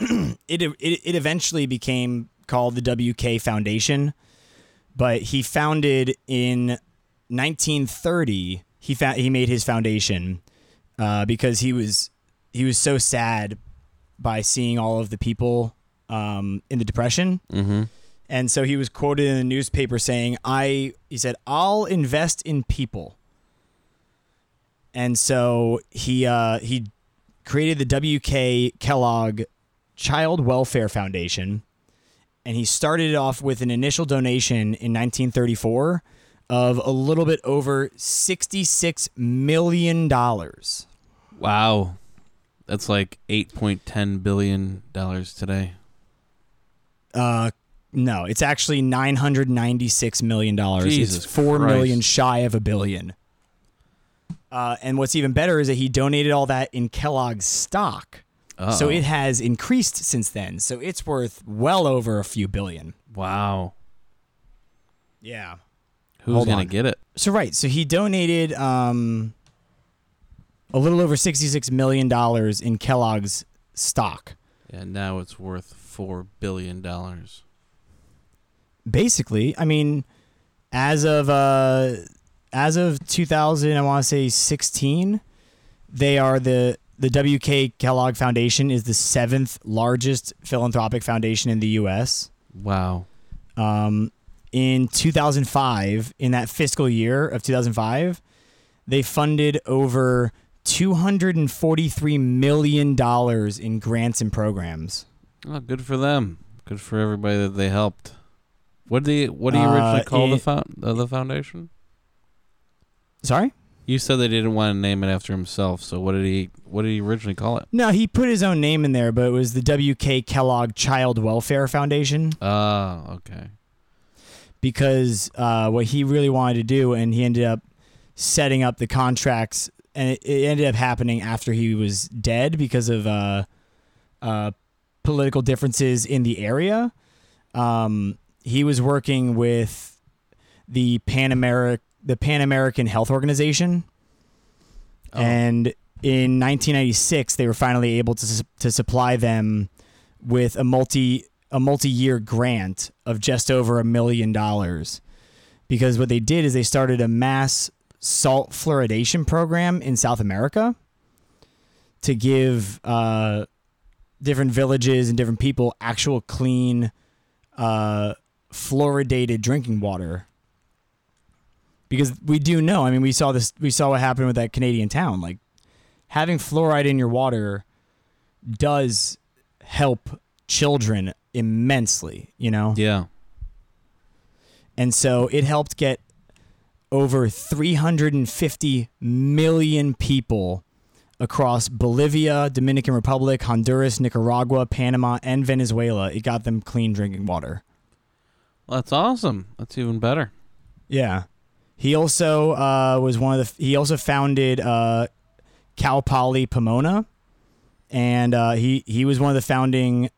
it, it it eventually became called the WK Foundation, but he founded in 1930. He found he made his foundation uh, because he was he was so sad by seeing all of the people um, in the depression. Mm-hmm. And so he was quoted in the newspaper saying, I, he said, I'll invest in people. And so he, uh, he created the WK Kellogg Child Welfare Foundation. And he started it off with an initial donation in 1934 of a little bit over $66 million. Wow, that's like eight point ten billion dollars today. Uh, no, it's actually nine hundred ninety-six million dollars. Jesus It's four million Christ. shy of a billion. Uh, and what's even better is that he donated all that in Kellogg's stock, so Uh-oh. it has increased since then. So it's worth well over a few billion. wow. Yeah. Who's gonna on. get it? So right, so he donated um, a little over sixty-six million dollars in Kellogg's stock. And now it's worth four billion dollars. basically i mean as of uh as of 2000 i want to say 16 they are the the wk kellogg foundation is the seventh largest philanthropic foundation in the us Wow. um, in 2005 in that fiscal year of 2005 they funded over 243 million dollars in grants and programs Oh, good for them. Good for everybody that they helped. What do you What do you Uh, originally call the fo- uh, the foundation? sorry You said they didn't want to name it after himself. So what did he What did he originally call it? No, he put his own name in there, but it was the W.K. Kellogg Child Welfare Foundation Ah, okay. Because uh, what he really wanted to do, and he ended up setting up the contracts, and it, it ended up happening after he was dead because of uh, uh, political differences in the area. Um, he was working with the Pan American the Pan American Health Organization, Oh. and in 1996 they were finally able to to supply them with a multi a multi year grant of just over a million dollars, because what they did is they started a mass salt fluoridation program in South America to give uh, different villages and different people actual clean uh, fluoridated drinking water. Because we do know i mean we saw this we saw what happened with that canadian town. Like having fluoride in your water does help children immensely you know Yeah. and so it helped get over 350 million people across Bolivia, Dominican Republic, Honduras, Nicaragua, Panama, and Venezuela. It got them clean drinking water. Well, that's awesome. That's even better. Yeah. He also uh, was one of the. He also founded uh, Cal Poly Pomona, and uh, he he was one of the founding.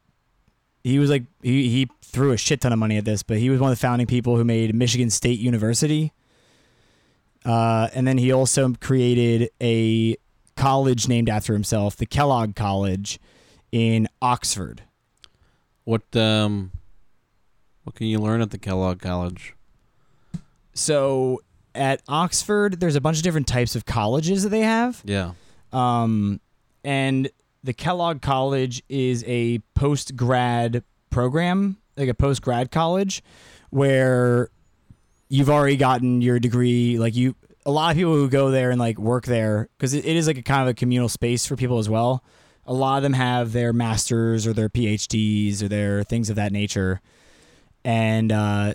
He was like he he threw a shit ton of money at this, but he was one of the founding people who made Michigan State University. Uh, and then he also created a college named after himself, the Kellogg College, in Oxford. What um what can you learn at the Kellogg College? So at Oxford, there's a bunch of different types of colleges that they have. Yeah. Um, and the Kellogg College is a post grad program, like a post grad college, where you've already gotten your degree. Like you, a lot of people who go there and like work there because it, it is like a kind of a communal space for people as well. A lot of them have their masters or their PhDs or their things of that nature, and uh,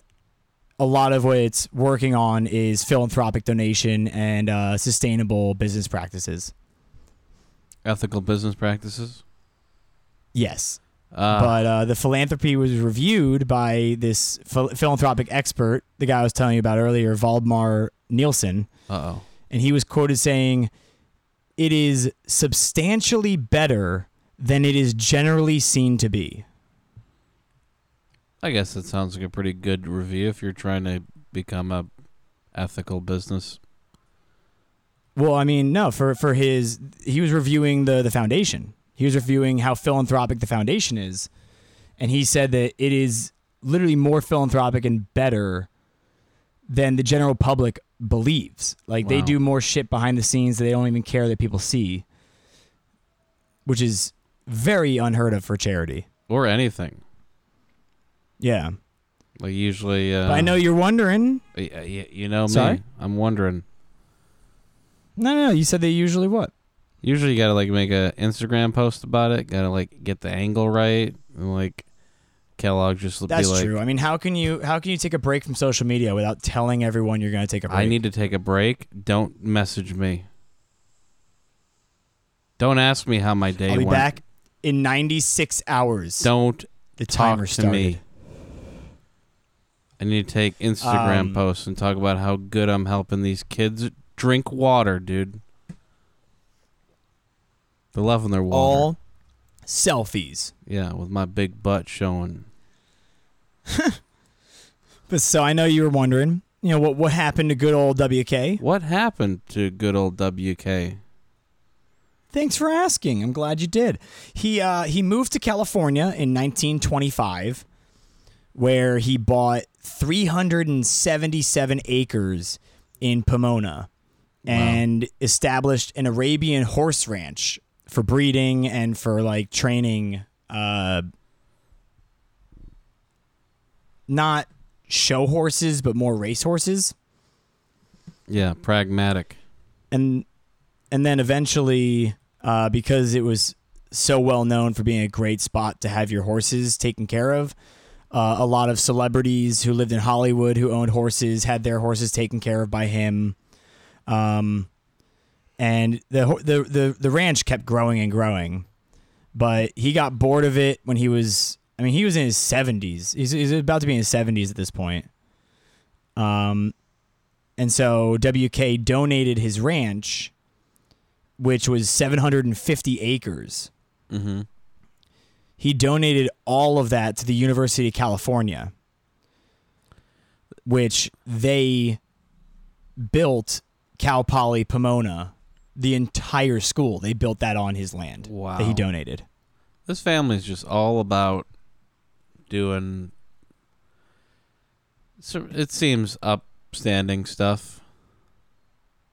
a lot of what it's working on is philanthropic donation and uh, sustainable business practices. Ethical business practices. Yes. Uh, but uh, the philanthropy was reviewed by this phil- philanthropic expert, the guy I was telling you about earlier, Valdemar Nielsen, uh oh. and he was quoted saying, "It is substantially better than it is generally seen to be." I guess that sounds like a pretty good review if you're trying to become a ethical business. Well, I mean, no, for for his he was reviewing the the foundation. He was reviewing how philanthropic the foundation is, and he said that it is literally more philanthropic and better than the general public believes. Like they do more shit behind the scenes that they don't even care that people see, which is very unheard of for charity. Or anything. Yeah, Like usually uh but I know you're wondering. you know me. Sorry? I'm wondering. No, no, no. You said they usually what? Usually you gotta like make a Instagram post about it. Gotta like get the angle right. And like Kellogg just be like That's like true. I mean, how can you how can you take a break from social media without telling everyone you're going to take a break? I need to take a break. Don't message me. Don't ask me how my day I'll be went. back in 96 hours. Don't the talk timer to started. me. I need to take Instagram Um, posts and talk about how good I'm helping these kids drink water, dude. They're loving their water. All selfies. yeah, with my big butt showing. But so I know you were wondering, you know, what what happened to good old WK? What happened to good old WK? Thanks for asking. I'm glad you did. He uh, he moved to California in 1925, where he bought 377 acres in Pomona, and established an Arabian horse ranch for breeding and for like training. Uh, not show horses, but more race horses. Yeah, pragmatic. and and then eventually uh, because it was so well known for being a great spot to have your horses taken care of uh, a lot of celebrities who lived in hollywood who owned horses had their horses taken care of by him um, and the, the the the ranch kept growing and growing but he got bored of it when he was i mean he was in his 70s he's, he's about to be in his 70s at this point um and so WK donated his ranch, which was 750 acres. Mm-hmm. He donated all of that to the University of California, which they built Cal Poly Pomona, the entire school. They built that on his land that Wow. he donated. This family's just all about doing. So it seems upstanding stuff.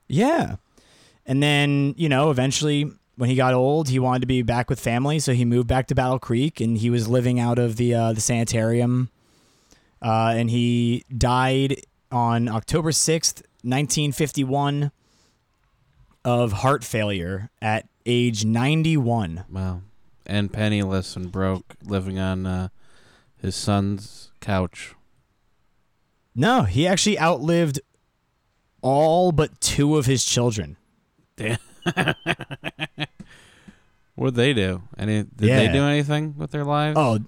Yeah. And then, you know, eventually when he got old, he wanted to be back with family, so he moved back to Battle Creek and he was living out of the uh, the sanitarium. Uh, and he died on October 6th, 1951 of heart failure at age 91. Wow. And penniless and broke, living on uh, his son's couch. No, he actually outlived all but two of his children. Damn. What'd they do? Any? Did they do anything with their lives? Oh,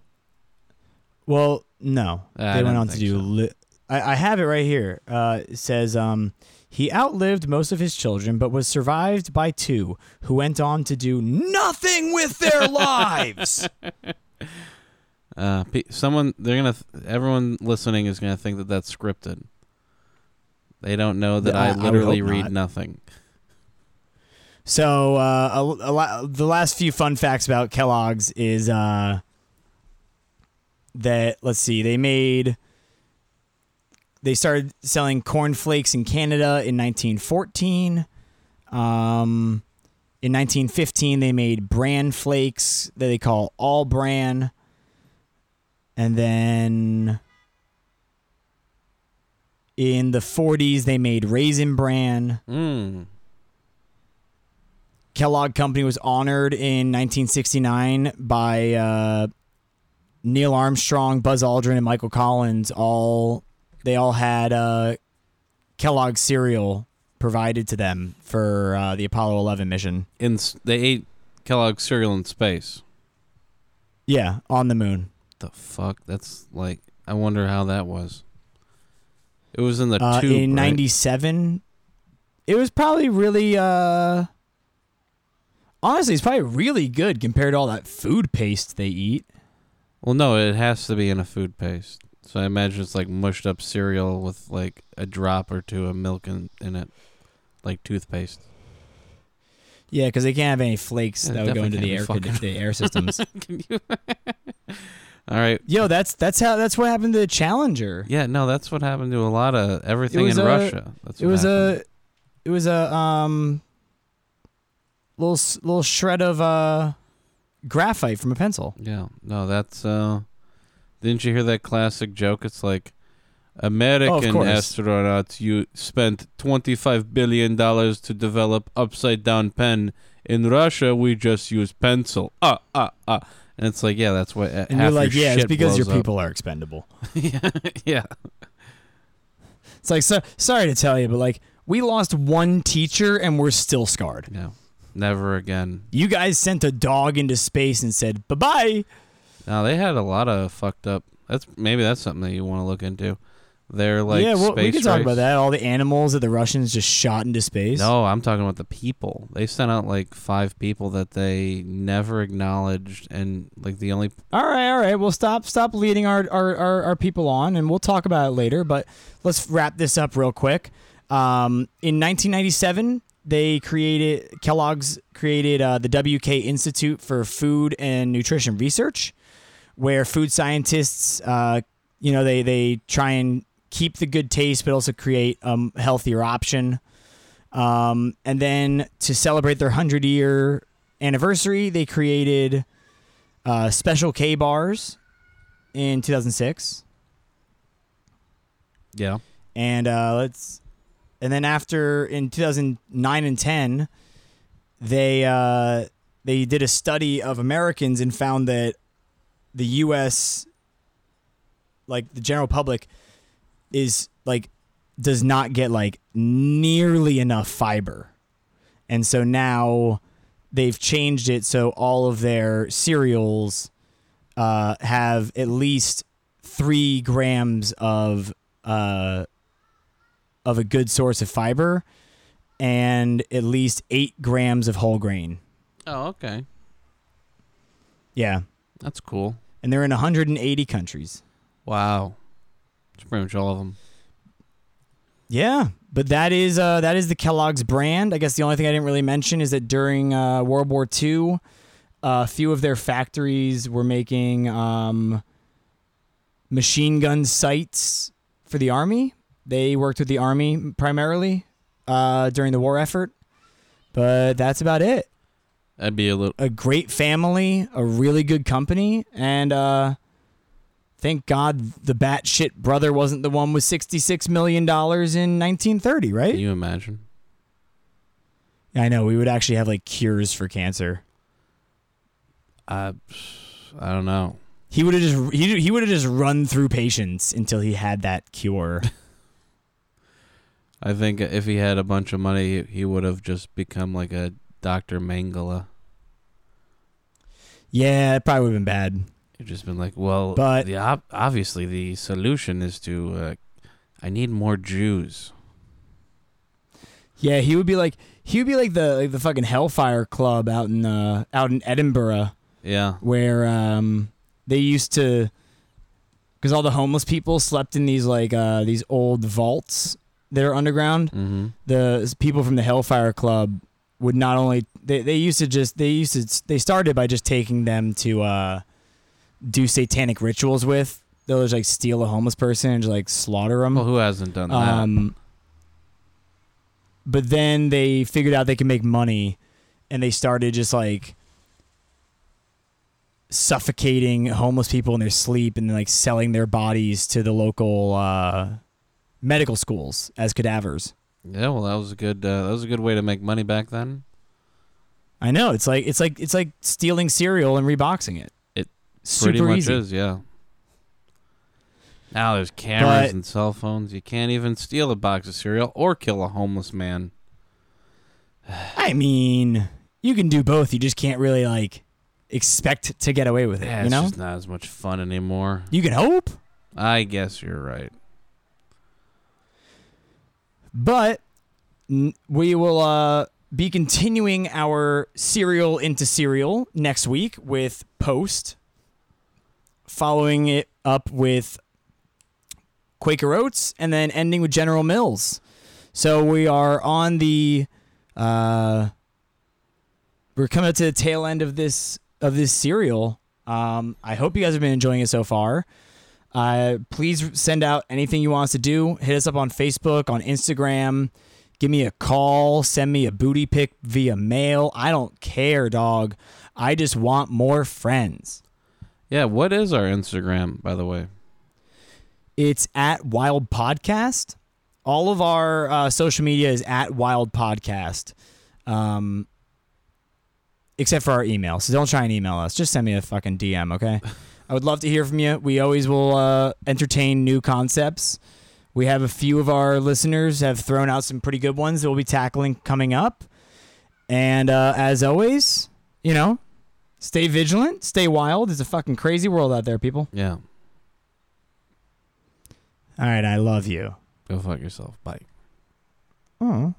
well, no. Ah, they went on to do. so. Li- I, I have it right here. Uh, it says um, he outlived most of his children, but was survived by two who went on to do nothing with their lives. Uh, someone they're gonna. Th- everyone listening is gonna think that that's scripted. They don't know that I- I I literally hope read not. nothing. So uh, a, a la- the last few fun facts about Kellogg's is uh, that let's see, they made they started selling corn flakes in Canada in 1914. Um, in 1915, they made bran flakes that they call all bran, and then in the 40s they made raisin bran. Mm. Kellogg Company was honored in 1969 by uh, Neil Armstrong, Buzz Aldrin, and Michael Collins. All they all had uh, Kellogg cereal provided to them for uh, the Apollo 11 mission. In s- they ate Kellogg's cereal in space. Yeah, on the moon. The fuck? That's like. I wonder how that was. It was in the Uh, tube. in right? '97, it was probably really. Uh, honestly, it's probably really good compared to all that food paste they eat. Well, no, it has to be in a food paste. So I imagine it's like mushed up cereal with like a drop or two of milk in, in it, like toothpaste. Yeah, because they can't have any flakes Yeah, that would go into definitely the air can't be condi- the air systems. Can you? All right. Yo, that's that's how that's what happened to the Challenger. Yeah, no, that's what happened to a lot of everything was in a- Russia. That's It what was happened. a it was a um little s- little shred of uh graphite from a pencil. Yeah, no, that's uh didn't you hear that classic joke? It's like American course. astronauts you spent 25 billion dollars to develop upside down pen. In Russia, we just use pencil. Ah, ah, ah. And it's like, yeah, that's what uh, And you're like, your yeah, it's because your blows up." people are expendable. yeah, yeah. It's like so, sorry to tell you, but like we lost one teacher and we're still scarred. No. Never again. You guys sent a dog into space and said bye bye. Now they had a lot of fucked up. That's maybe that's something that you want to look into. They're like yeah, well, we can talk race. about that. All the animals that the Russians just shot into space. No, I'm talking about the people. They sent out like five people that they never acknowledged, and like the only All right, all right. We'll stop stop leading our, our, our, our people on, and we'll talk about it later. But let's wrap this up real quick. Um, in 1997, they created Kellogg's created uh, the WK Institute for Food and Nutrition Research, where food scientists, uh, you know, they they try and keep the good taste, but also create a um, healthier option. Um, and then to celebrate their hundred year anniversary, they created uh, special K bars in 2006, yeah. and uh, let's, and then after in 2009 and 10, they uh, they did a study of Americans and found that the U.S. like the general public is like does not get like nearly enough fiber, and so now they've changed it so all of their cereals uh, have at least three grams of uh, of a good source of fiber and at least eight grams of whole grain. Oh, okay. Yeah. That's cool. And they're in 180 countries. Wow. It's pretty much all of them. Yeah, but that is uh, that is the Kellogg's brand. I guess the only thing I didn't really mention is that during uh, World War II, a few of their factories were making um, machine gun sights for the army. They worked with the army primarily uh, during the war effort, but that's about it. That'd be a little. A great family, a really good company, and uh, thank God the batshit brother wasn't the one with sixty-six million dollars in nineteen thirty, right? Can you imagine? I know we would actually have like cures for cancer. I, I don't know. He would have just he he would have just run through patients until he had that cure. I think if he had a bunch of money, he would have just become like a Dr. Mengele. yeah, it probably would have been bad. You've just been like, well, But- the ob- obviously the solution is to, uh, I need more Jews. Yeah, he would be like he would be like the like the fucking Hellfire Club out in uh out in Edinburgh Yeah. where um they used to because all the homeless people slept in these like uh these old vaults that are underground. Mm-hmm. the people from the Hellfire Club would not only they, they used to just they used to they started by just taking them to uh do satanic rituals with. They'll just like steal a homeless person and just like slaughter them. Well, who hasn't done that? Um, but then they figured out they could make money, and they started just like suffocating homeless people in their sleep and like selling their bodies to the local uh, medical schools as cadavers. Yeah, well, that was a good. Uh, that was a good way to make money back then. I know it's like it's like it's like stealing cereal and reboxing it. It super Pretty much easy. is, yeah. Now there's cameras But- and cell phones. You can't even steal a box of cereal or kill a homeless man. I mean, you can do both. You just can't really like expect to get away with it. Yeah, you it's know, just not as much fun anymore. you can hope. I guess you're right. But we will uh, be continuing our serial into serial next week with Post, following it up with Quaker Oats, and then ending with General Mills. So we are on the. Uh, we're coming to the tail end of this of this serial. Um, I hope you guys have been enjoying it so far. Uh, please send out anything you want us to do. Hit us up on Facebook, on Instagram. Give me a call. Send me a booty pic via mail. I don't care, dog. I just want more friends. Yeah, what is our Instagram, by the way? It's at Wild Podcast. All of our uh, social media is at Wild Podcast, um, except for our email. So don't try and email us. Just send me a fucking DM, okay? I would love to hear from you. We always will uh, entertain new concepts. We have a few of our listeners have thrown out some pretty good ones that we'll be tackling coming up. And uh, as always, you know, stay vigilant, stay wild. It's a fucking crazy world out there, people. Yeah, All right, I love you. go fuck yourself. Bye. Oh.